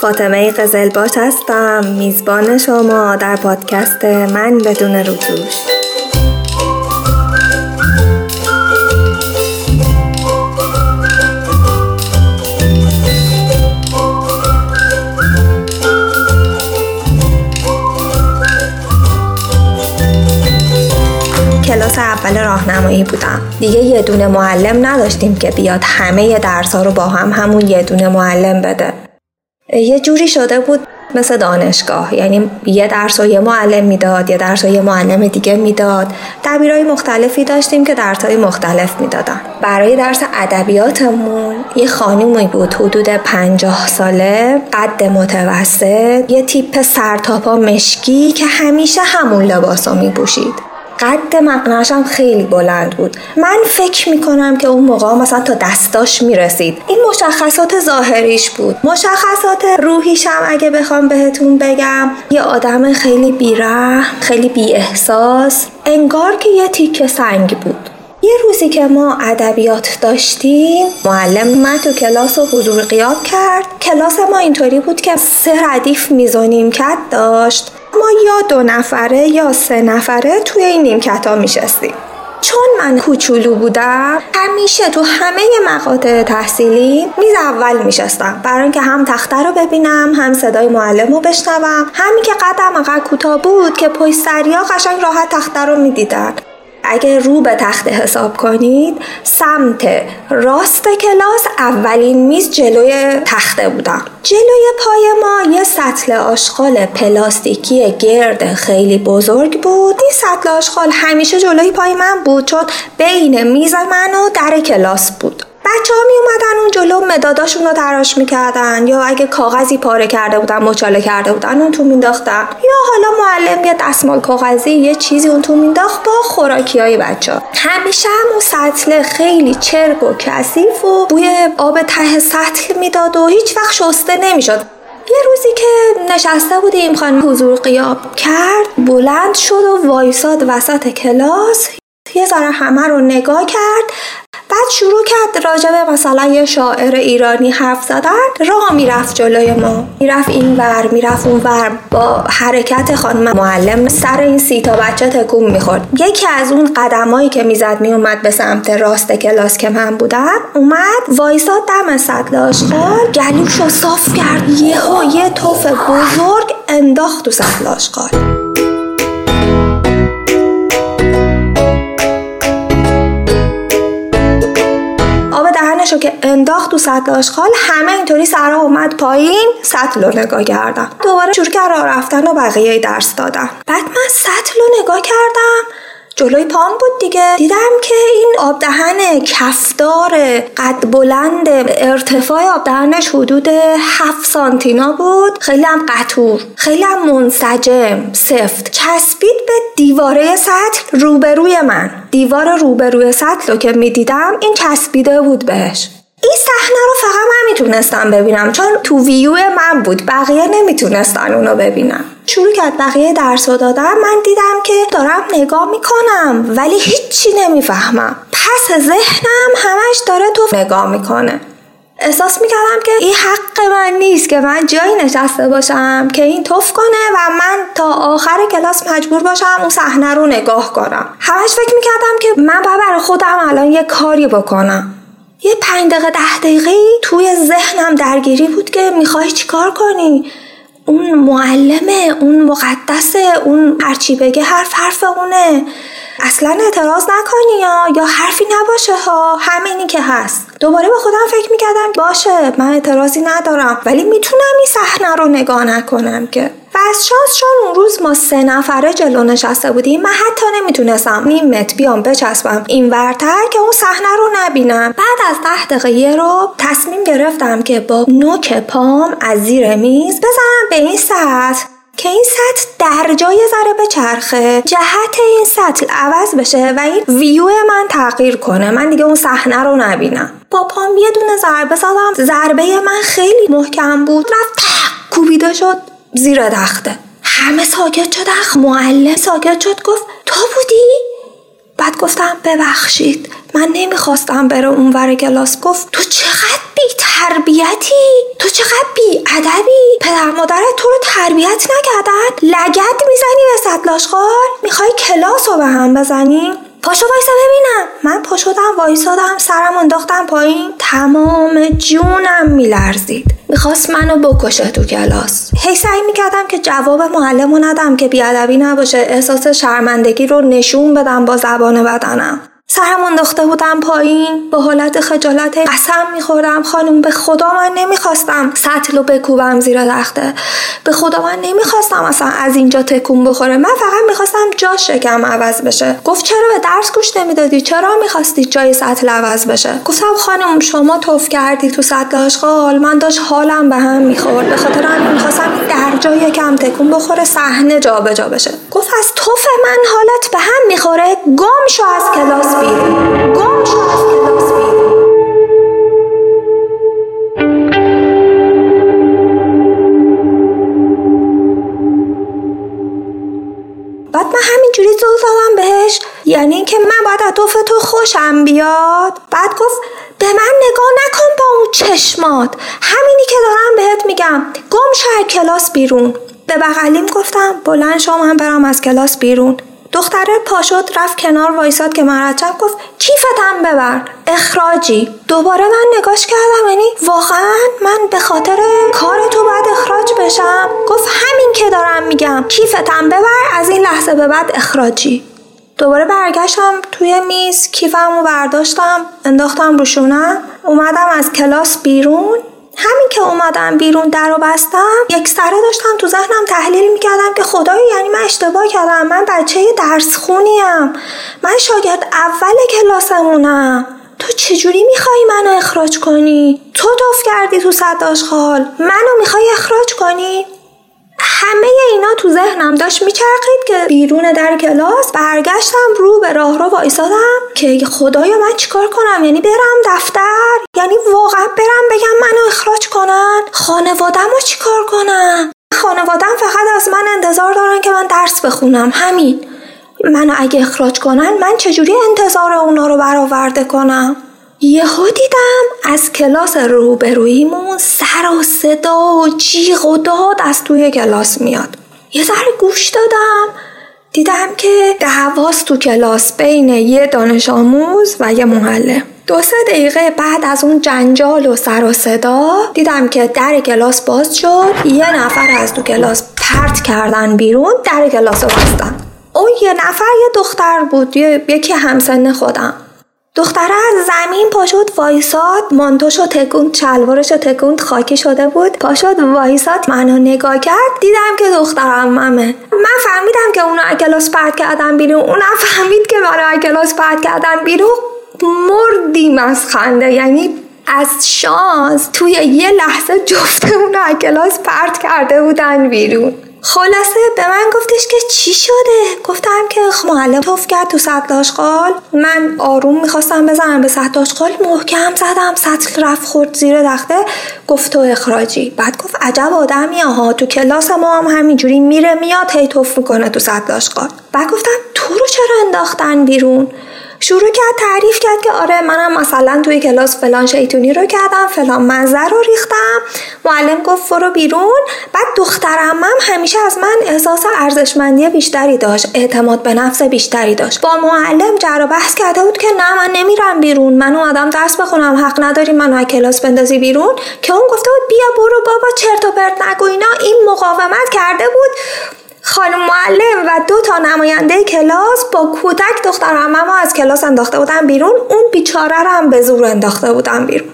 فاطمه قزلباش هستم. میزبان شما در پادکست من بدون روتوش کلاس اول راهنمایی بودم. دیگه یه دونه معلم نداشتیم که بیاد همه درس ها رو با هم همون یه دونه معلم بده. یه جوری شده بود مثل دانشگاه. یعنی یه درس و یه معلم می‌داد یه درس و یه معلم دیگه می‌داد. دبیرهای مختلفی داشتیم که درسهای مختلف می‌دادن. برای درس ادبیاتمون یه خانومی بود حدود پنجاه ساله قد متوسط یه تیپ سرتاپا مشکی که همیشه همون لباس رو میپوشید. قد مقنعشم خیلی بلند بود. من فکر می‌کنم که اون موقع مثلا تا دستاش می‌رسید. این مشخصات ظاهریش بود. مشخصات روحیشم اگه بخوام بهتون بگم یه آدم خیلی بیره خیلی بی احساس انگار که یه تیکه سنگ بود. یه روزی که ما ادبیات داشتیم معلم من تو کلاس رو حضور قیاب کرد. کلاس ما اینطوری بود که سه ردیف میزونیم کت داشت. ما یا دو نفره یا سه نفره توی این نیمکت ها میشستیم. چون من کوچولو بودم همیشه تو همه مقاطع تحصیلی میز اول میشستم. برای اینکه هم تخته رو ببینم هم صدای معلم رو بشنوم. همین که قدم انقدر کوتاه بود که پشت سریا قشنگ راحت تخته رو می‌دیدن. اگه رو به تخت حساب کنید سمت راست کلاس اولین میز جلوی تخته بودم. جلوی پای ما یه سطل آشغال پلاستیکی گرد خیلی بزرگ بود. این سطل آشغال همیشه جلوی پای من بود چون بین میز من و در کلاس بود. بچه ها می جلو مداداشون رو تراش می‌کردن یا اگه کاغذی پاره کرده بودن مچاله کرده بودن اون تو مینداختن یا حالا معلم یه دستمال کاغذی یه چیزی اون تو مینداخت با خوراکی های بچه. همیشه هم اون سطل خیلی چرک و کثیف و بوی آب ته سطل می‌داد و هیچ وقت شسته نمی‌شد. یه روزی که نشسته بودیم خانم حضور قیاب کرد بلند شد و وایساد وسط کلاس. یه ذره همه رو نگاه کرد. بعد شروع کرد راجع به مثلا یه شاعر ایرانی حرف زدن راه می‌رفت جلوی ما. می‌رفت این ور می‌رفت اون ور. با حرکت خانم معلم سر این سی تا بچه تکون می‌خورد. یکی از اون قدمایی که می‌زد میومد به سمت راست کلاس که من بودم اومد وایساد دم سطل آشغال گلوش رو صاف کرد یهو یه توف بزرگ انداخت تو سطل آشغال که انداخت تو سطل آشغال همه اینطوری سرا اومد پایین سطل رو نگاه کردم. دوباره شروع کرد راه رفتن و بقیه درس دادم بعد من سطل رو نگاه کردم. جلوی پام بود دیگه. دیدم که این آب دهن کفدار قد بلند ارتفاع آب دهنش حدود 7 سانتینا بود. خیلی هم قطور خیلی هم منسجم سفت. چسبید به دیواره سطل روبروی من. دیوار روبروی سطل رو که می‌دیدم این چسبیده بود بهش. این صحنه رو فقط من می‌تونستم ببینم چون تو ویو من بود. بقیه نمی‌تونستن اونو ببینم شروع کرد بقیه درس رو دادم من دیدم که دارم نگاه می‌کنم ولی هیچی نمی‌فهمم. پس ذهنم همش داره تو نگاه می‌کنه. احساس می‌کردم که این حق من نیست که من جایی نشسته باشم که این توف کنه و من تا آخر کلاس مجبور باشم اون صحنه رو نگاه کنم. همش فکر می‌کردم که من باید برای خودم الان یه کاری بکنم. یه پنج دقیقه ده دقیقه توی ذهنم درگیری بود که می‌خوای چیکار کنی؟ اون معلمه اون مقدسه اون هرچی بگه حرف حرف اونه. اصلا اعتراض نکنی یا یا حرفی نباشه ها. همینی که هست. دوباره به خودم فکر می‌کردم باشه من اعتراضی ندارم. ولی می‌تونم این صحنه رو نگاه نکنم که و از شانس چون اون روز ما سه نفره جلو نشسته بودیم من حتی نمی‌تونستم نیم متر بیام بچسبم این ورتر که اون صحنه رو نبینم. بعد از ده دقیقه رو تصمیم گرفتم که با نوک پام از زیر میز بزنم به این سطح. که این سطل در جای ذره به چرخه جهت این سطل عوض بشه و این ویو من تغییر کنه. من دیگه اون صحنه رو نبینم. با پام یه دونه ضربه زدم ضربه من خیلی محکم بود. رفت کوبیده شد زیر تخته همه ساکت شدن. معلم ساکت شد. گفت تو بودی؟ بعد گفتم ببخشید. من نمی‌خواستم بره اونور کلاس. گفت تو چقدر بی تربیتی؟ تو چقدر بی ادبی پدر مادرت تو رو تربیت نکردن؟ لگت می‌زنی به سطل می‌خوای کلاس رو به هم بزنی؟ پاشو وایسا ببینم. من پا شدم وایسادم سرم انداختم پایین. تمام جونم میلرزید. می‌خواست منو بکشه تو کلاس. هی سعی می‌کردم که جواب معلمو ندم که بیادبی نباشه. احساس شرمندگی رو نشون بدم با زبان بدنم. سرم انداخته بودم پایین با حالت خجالت قسم می‌خورم. خانم به خدا من نمی‌خواستم سطل رو بکوبم زیر تخته به خدا من نمی‌خواستم اصلا از اینجا تکون بخوره. من فقط می‌خواستم جا شکم عوض بشه. گفت چرا به درس گوش نمی‌دادی؟ چرا می‌خواستی جای سطل عوض بشه؟ گفتم خانم شما توف کردی تو سطل. آشغال من داشت حالم به هم می‌خورد. به خاطر همین می‌خواستم در جای کم تکون بخوره صحنه جابجا بشه. گفت از توف من حالت به هم می‌خوره. گم شو از کلاس بیرون. گم شو از کلاس بیرون. بعد من همینجوری زل زدم بهش. یعنی که من باید از تو خوشم بیاد. بعد گفت به من نگاه نکن با اون چشمات. همینی که دارم بهت میگم. گم شو کلاس بیرون. به بغلیم گفتم بلند شو من برم از کلاس بیرون. دختره پاشد رفت کنار وایساد که مرتب گفت کیفتم ببر؟ اخراجی. دوباره من نگاش کردم یعنی واقعا من به خاطر کار تو بعد اخراج بشم. گفت همین که دارم میگم. کیفتم ببر؟ از این لحظه به بعد اخراجی. دوباره برگشتم توی میز کیفم رو برداشتم انداختم روشونم اومدم از کلاس بیرون. همین که اومدم بیرون در و بستم یک سره داشتم تو ذهنم تحلیل می‌کردم که خدایی یعنی من اشتباه کردم من بچه درس خونیم من شاگرد اول کلاسمونم تو چجوری می‌خوای منو اخراج کنی؟ تو توف کردی تو صد آشغال منو می‌خوای اخراج کنی؟ همه اینا تو ذهنم داشت میچرخید که بیرون در کلاس برگشتم رو به راه رو وایسادم که خدایا من چیکار کنم؟ یعنی برم دفتر؟ یعنی واقعا برم بگم منو اخراج کنن؟ خانوادم رو چیکار کنم؟ خانوادم فقط از من انتظار دارن که من درس بخونم همین. منو اگه اخراج کنن من چجوری انتظار اونا رو برآورده کنم؟ یهو دیدم از کلاس روبرویمون سر و صدا و جیغ و داد از توی کلاس میاد. یه ذره گوش دادم دیدم که دعواست تو کلاس بین یه دانش آموز و یه معلم دو سه دقیقه بعد از اون جنجال و سر و صدا دیدم که در کلاس باز شد یه نفر از تو کلاس پرت کردن بیرون در کلاس رو بستن. اون یه نفر یه دختر بود یکی همسن خودم. دختره از زمین پاشد وایساد مانتوشو تکوند چلوارشو تکوند خاکی شده بود. پاشد وایساد منو نگاه کرد دیدم که دخترم ممه. من فهمیدم که اونو کلاس پرت کردن بیرون. اونم فهمید که منو کلاس پرت کردن بیرون. مردیم از خنده. یعنی از شانس توی یه لحظه جفتمون رو کلاس پرت کرده بودن بیرون. خلاصه به من گفتش که چی شده؟ گفتم که معلم توف کرد تو سطل آشغال. من آروم می‌خواستم بزنم به سطل آشغال. محکم زدم. سطل رفت خورد زیر دخته. گفت تو اخراجی. بعد گفت عجب آدمی ها. تو کلاس ما هم همینجوری میره میاد هی توف می‌کنه تو سطل آشغال. بعد گفتم تو رو چرا انداختن بیرون؟ شروع کرد تعریف کرد که آره منم مثلا توی کلاس فلان شیطونی رو کردم فلان منظر رو ریختم. معلم گفت برو بیرون. بعد دخترم هم همیشه از من احساس ارزشمندی بیشتری داشت اعتماد به نفس بیشتری داشت. با معلم جر بحث کرده بود که نه من نمیرم بیرون من اومدم درس بخونم حق نداری منو از کلاس بندازی بیرون. که اون گفته بود بیا برو بابا چرت و پرت نگو. اینا این مقاومت کرده بود. خانم معلم و دو تا نماینده کلاس با کودک دختر ما از کلاس انداخته بودن بیرون. اون بیچاره رو هم به زور انداخته بودن بیرون.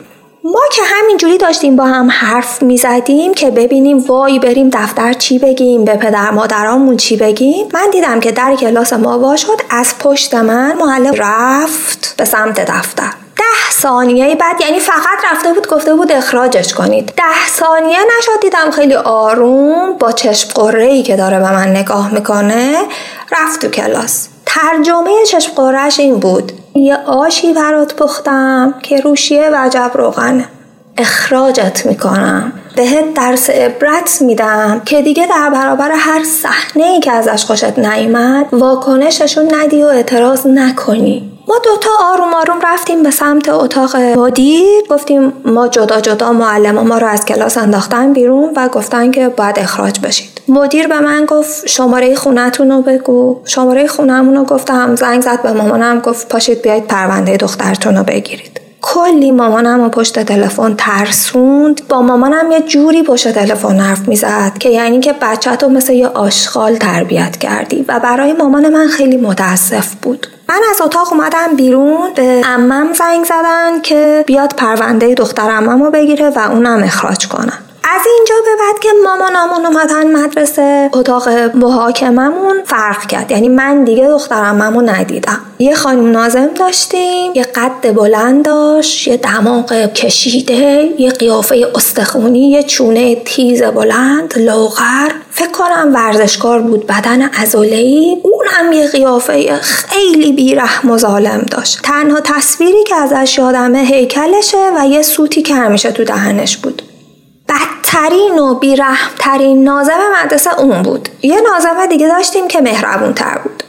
ما که همینجوری داشتیم با هم حرف می‌زدیم که ببینیم وای بریم دفتر چی بگیم به پدر مادرامون چی بگیم. من دیدم که در کلاس ما وا شد از پشت من معلم رفت به سمت دفتر. ده ثانیه بعد یعنی فقط رفته بود گفته بود اخراجش کنید. ده ثانیه نشد دیدم خیلی آروم با چشم قره ای که داره به من نگاه می‌کنه رفت تو کلاس. ترجمه چشم قرهش این بود. یه آشی برات پختم که روشیه وجب روغنه. اخراجت می‌کنم. بهت درس عبرت میدم که دیگه در برابر هر صحنه ای که ازش خوشت نیامد واکنششون ندی و اعتراض نکنی. ما دوتا آروم آروم رفتیم به سمت اتاق مدیر گفتیم ما جدا جدا معلم ما رو از کلاس انداختن بیرون و گفتن که باید اخراج بشید. مدیر به من گفت شماره خونتون رو بگو. شماره خونمون رو گفتم زنگ زد به مامانم گفت پاشید بیاید پرونده دخترتون رو بگیرید. کلی مامانم و پشت تلفن ترسوند. با مامانم یه جوری پشت تلفن حرف می‌زد که یعنی که بچه تو مثل یه آشغال تربیت کردی و برای مامان من خیلی متاسف بود. من از اتاق اومدم بیرون به امم زنگ زدن که بیاد پرونده دختر امم رو بگیره و اونم اخراج کنم از اینجا به بعد که مامانمون اومدن مدرسه اتاق محاکممون فرق کرد. یعنی من دیگه دخترممو ندیدم. یه خانم نازم داشتیم یه قد بلند داشت یه دماغ کشیده یه قیافه استخونی یه چونه تیز بلند لاغر. فکر کنم ورزشکار بود بدن ازولهی اونم یه قیافه خیلی بیرحم و ظالم داشت. تنها تصویری که ازش یادمه هیکلشه و یه سوتی که همیشه تو دهنش بود. بدترین و بیرحمترین نازم مدرسه اون بود. یه نازم دیگه داشتیم که مهربون تر بود.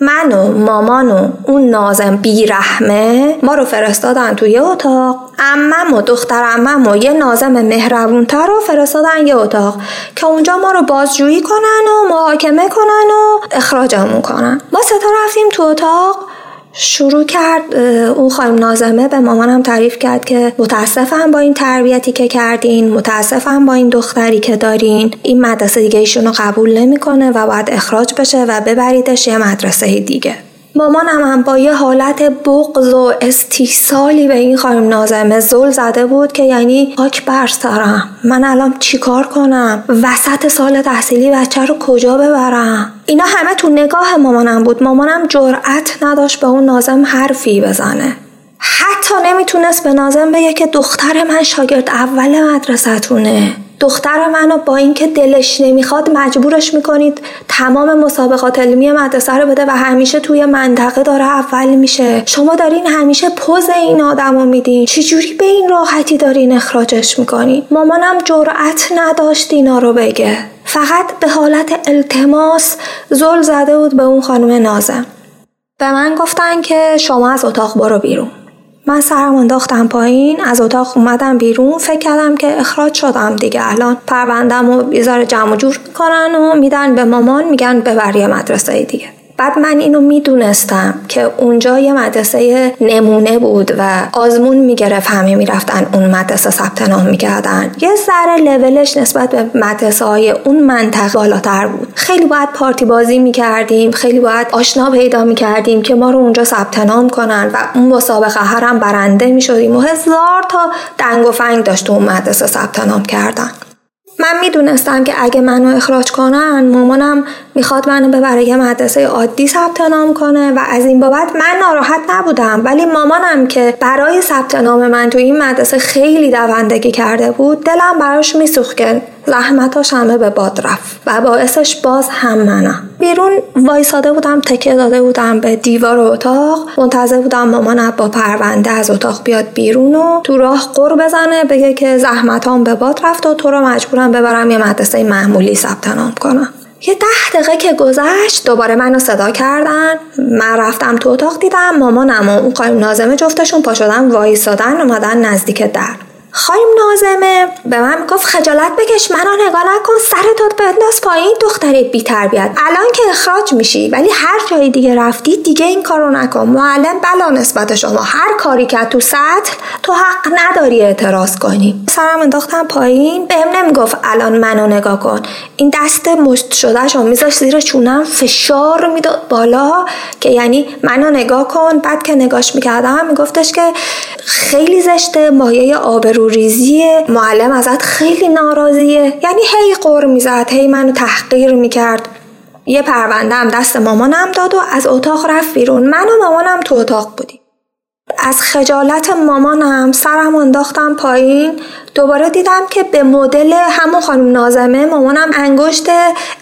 من و مامان و اون نازم بیرحمه ما رو فرستادن توی اتاق. امم و دختر امم و یه نازم مهربونتر رو فرستادن یه اتاق که اونجا ما رو بازجویی کنن و محاکمه کنن و اخراجمون کنن. ما ستا رفتیم تو اتاق. شروع کرد اون خانم نازمه به مامانم تعریف کرد که متاسفم با این تربیتی که کردین متاسفم با این دختری که دارین. این مدرسه دیگه ایشون رو قبول نمی‌کنه و باید اخراج بشه و ببریدش یه مدرسه دیگه. مامانم هم با یه حالت بغض و استیصالی به این خانم نازمه زل زده بود که یعنی خاک بر سرم من الان چیکار کنم؟ وسط سال تحصیلی بچه رو کجا ببرم؟ اینا همه تو نگاه مامانم بود. مامانم جرأت نداشت به اون نازم حرفی بزنه. حتی نمی‌تونست به نازم بگه که دختر من شاگرد اول مدرسهتونه. دختر منو با اینکه دلش نمی‌خواد مجبورش می‌کنید تمام مسابقات علمی مدرسه رو بده و همیشه توی منطقه داره اول میشه. شما دارین همیشه پوز این آدم رو میدین. چجوری به این راحتی دارین اخراجش می‌کنین؟ مامانم جرأت نداشت اینا رو بگه. فقط به حالت التماس زل زده بود به اون خانم نازم. به من گفتن که شما از اتاق برو بیرون. من سرم انداختم پایین از اتاق اومدم بیرون. فکر کردم که اخراج شدم دیگه. الان پروندم و بیزار جمع جور می‌کنن و میدن به مامان میگن ببر یه مدرسه دیگه. بعد من اینو می‌دونستم که اونجا یه مدرسه نمونه بود و آزمون می‌گرفت همه می‌رفتن اون مدرسه ثبت نام می‌کردن. یه ذره لولش نسبت به مدرسه های اون منطقه بالاتر بود. خیلی باید پارتی بازی می‌کردیم خیلی باید آشنا پیدا می‌کردیم که ما رو اونجا ثبت نام کنن و اون مسابقه هرم برنده می‌شدیم و هزار تا دنگ و فنگ داشت اون مدرسه ثبت نام کردن. من می‌دونستم که اگه منو اخراج کنن مامانم می‌خواد منو ببره یه مدرسه عادی ثبت نام کنه و از این بابت من ناراحت نبودم. ولی مامانم که برای ثبت نام من تو این مدرسه خیلی دوندگی کرده بود دلم براش میسوخت که زحمتاش همه به باد رفت و باعثش باز هم منم. بیرون وایساده بودم تکه داده بودم به دیوار اتاق. منتظر بودم مامانم با پرونده از اتاق بیاد بیرون و تو راه قر بزنه بگه که زحمتام به باد رفت و تو رو مجبورم ببرم یه مدرسه معمولی ثبت نام کنم. یه ده دقیقه که گذشت دوباره منو صدا کردن. من رفتم تو اتاق دیدم مامانم و اون قایم نازمه جفتشون پا شدن وایسادن اومدن نزدیک در. خانم نازمه. به من گفت خجالت بکش منو نگاه نکن سرت بنداز پایین دختر بی تربیت الان که اخراج میشی ولی هر جای دیگه رفتی دیگه این کارو نکن. معلم بلا نسبت شما. هر کاری که تو سطح تو حق نداری اعتراض کنی. سرم انداختم پایین بهم نمی‌گفت الان منو نگاه کن. این دست مشت شده شما میذاش زیر چونم فشار می‌داد بالا که یعنی منو نگاه کن. بعد که نگاش می‌کردم میگفتش که خیلی زشته مایه آبرو ریزی معلم ازت خیلی ناراضیه. یعنی هی قر می‌زد هی منو تحقیر می‌کرد. یه پرونده هم دست مامانم داد و از اتاق رفت بیرون. من و مامانم تو اتاق بودیم. از خجالت مامانم سرم انداختم پایین. دوباره دیدم که به مدل همون خانم نازمه مامانم انگشت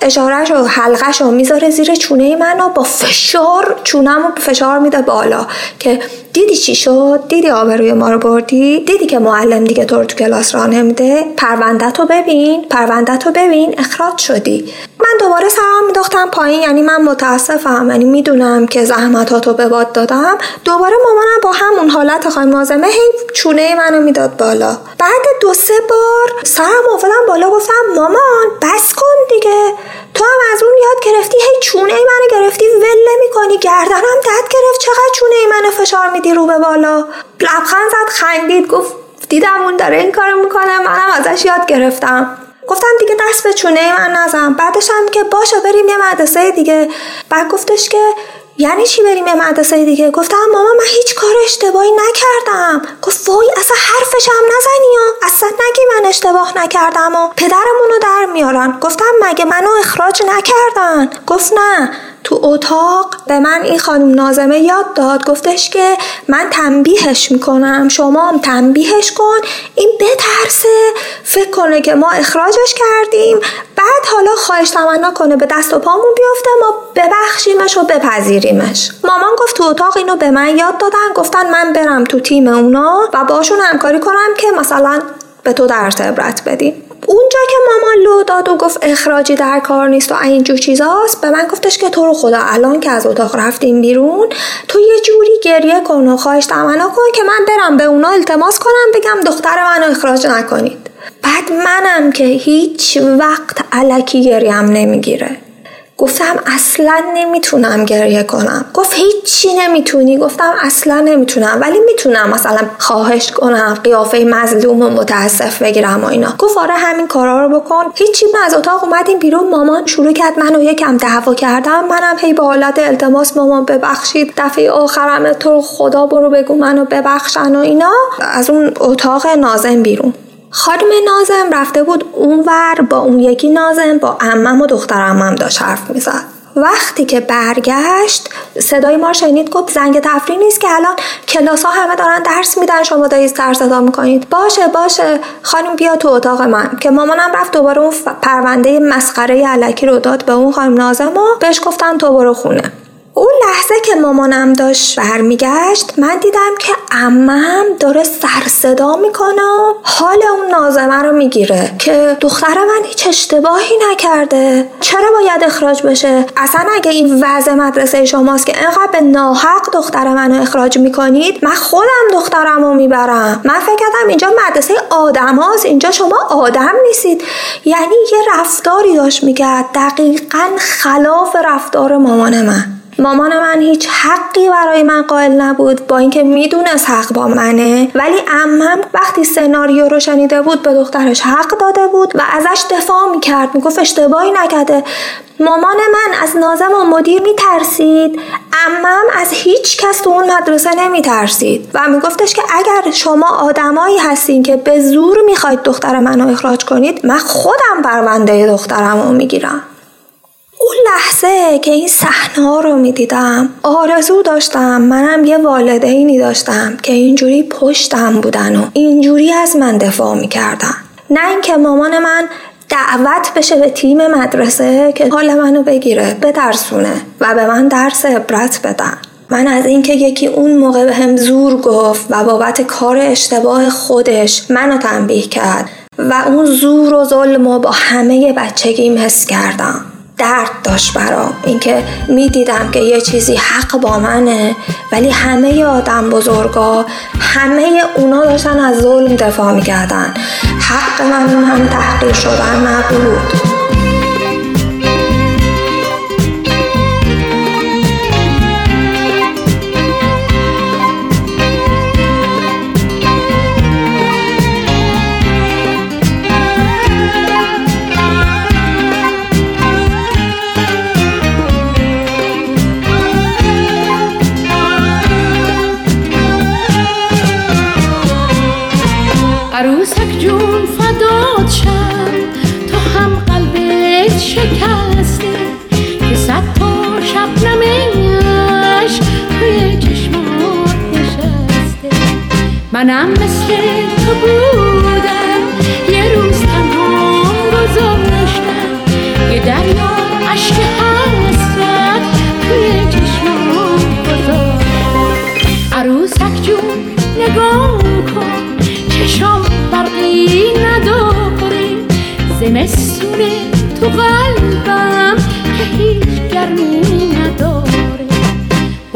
اشارهش و حلقش رو می‌ذاره زیر چونه من و با فشار چونم رو فشار میده بالا. که دیدی چی شد؟ دیدی آبروی ما رو بردی؟ دیدی که معلم دیگه تو تو کلاس را نمیده؟ پرونده تو ببین پرونده تو ببین اخراج شدی. من دوباره سرم میداختم پایین یعنی من متاسفم. یعنی می‌دونم که زحمتاتو به باد دادم. دوباره مامانم با همون حالت خواهی مازمه هی چونه منو می‌داد بالا. بعد دو سه بار سرم آوردم بالا گفتم مامان بس کن دیگه. تو هم از اون یاد گرفتی هی چونه منو گرفتی ول می‌کنی گردنم دد گرفت. چقدر چونه منو فشار میدی رو به بالا؟ لبخند زد خندید گفت دیدم اون داره این کارو می‌کنه منم ازش یاد گرفتم. گفتم دیگه دست به چونه من نزن. بعدش هم که باشه بریم یه مدرسه دیگه. بعد گفتش که یعنی چی بریم یه مدرسه دیگه؟ گفتم ماما من هیچ کار اشتباهی نکردم. گفت وای اصلا حرفش هم نزنی ها. اصلا نگی من اشتباه نکردم و پدرمونو در میارن. گفتم مگه منو اخراج نکردن؟ گفت نه. تو اتاق به من این خانم نازمه یاد داد. گفتش که من تنبیهش می‌کنم. شما هم تنبیهش کن. این بترسه. فکر کنه که ما اخراجش کردیم. بعد حالا خواهش تمنا کنه به دست و پامون بیفته. ما ببخشیمش و بپذیریمش. مامان گفت تو اتاق اینو به من یاد دادن. گفتن من برم تو تیم اونا و باشون همکاری کنم که مثلا به تو درس عبرت بدیم. مامان لو داد و گفت اخراجی در کار نیست و اینجور چیزاست. به من گفتش که تو رو خدا الان که از اتاق رفتیم بیرون تو یه جوری گریه کن و خواهش تمنا کن که من برم به اونا التماس کنم بگم دختر منو اخراج نکنید. بعد منم که هیچ وقت علکی گریم نمی‌گیره. گفتم اصلا نمی‌تونم گریه کنم. گفت هیچی نمی‌تونی. گفتم اصلا نمی‌تونم. ولی می‌تونم مثلا خواهش کنم قیافه مظلوم و متاسف بگیرم و اینا. گفت آره همین کارا رو بکن. هیچی من از اتاق اومدیم بیرون. مامان شروع کرد منو یکم دعوا کردم. منم هی با حالت التماس مامان ببخشید. دفعه آخرم تو خدا برو بگو منو ببخشن و اینا. از اون اتاق نازم بیرون. خانم نازم رفته بود اونور با اون یکی نازم با امم و دختر امم داشت حرف می‌زد. وقتی که برگشت صدای ما شنید گفت زنگ تفریح نیست که الان کلاس ها همه دارن درس میدن شما دارید درس ادا می‌کنید. باشه باشه. خانم بیا تو اتاق من. که مامانم رفت دوباره اون پرونده مسخره علکی رو داد به اون خانم نازم و بهش گفتن تو برو خونه. اون لحظه که مامانم داشت برمیگشت من دیدم که امم داره سر صدا می‌کنه و حال اون نازمه رو می‌گیره که دختر من هیچ اشتباهی نکرده. چرا باید اخراج بشه؟ اصلا اگه این وضع مدرسه شماست که انقدر به ناحق دختر منو اخراج می‌کنید من خودم دخترم رو می‌برم. من فکر کردم اینجا مدرسه آدم هاست. اینجا شما آدم نیستید. یعنی یه رفتاری داشت میگه دقیقا خلاف رفتار مامان من. مامان من هیچ حقی برای من قائل نبود با اینکه می‌دونست حق با منه. ولی امم وقتی سناریو رو شنیده بود به دخترش حق داده بود و ازش دفاع می‌کرد. می‌گفت اشتباهی نکرده. مامان من از نازم و مدیر میترسید. امم از هیچ کس تو اون مدرسه نمیترسید. و میگفتش که اگر شما آدمایی هستین که به زور می‌خواید دختر منو اخراج کنید من خودم پرونده دخترم رو می‌گیرم. اون لحظه که این صحنه رو می‌دیدم آرزو داشتم منم یه والدینی داشتم که اینجوری پشتم بودن و اینجوری از من دفاع می‌کردن. نه اینکه مامان من دعوت بشه به تیم مدرسه که حال منو بگیره بترسونه و به من درس عبرت بدن. من از اینکه یکی اون موقع به هم زور گفت و بابت کار اشتباه خودش منو تنبیه کرد و اون زور و ظلم و با همه بچگیم حس کردم. درد داشت برام. اینکه می‌دیدم که یه چیزی حق با منه ولی همه آدم بزرگا همه اونا داشتن از ظلم دفاع می‌کردن. حق من هم تحقیر شدن نبود.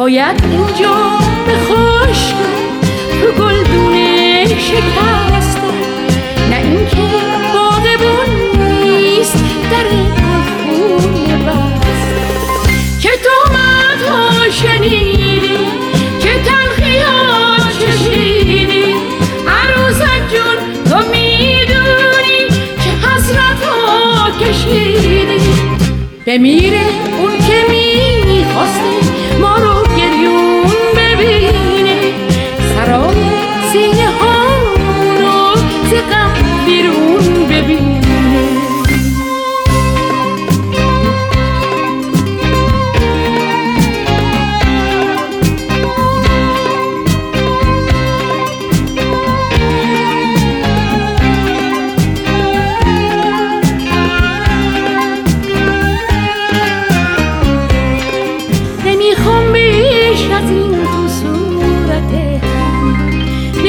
باید اینجا به خوش تو گلدونه شکسته. نه اینکه باغبون نیست در خونه بست که تو ها شنیدی که تلخی ها چشیدی. عروسک جون تو می‌دونی که حسرت ها کشیدی. بمیره اون که می‌خواسته.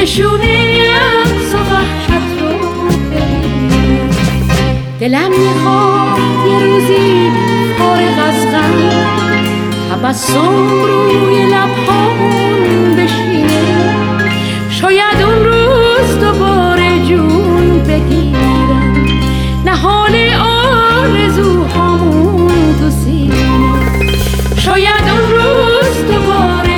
نشونه و وحشت رو دلم می‌خواد یه روزی فارغ از غم تبسم روی لبهامون بشینه. شاید اون روز دوباره جون بگیرم. نه حال آرزوهامون تو سینه. شاید اون روز دوباره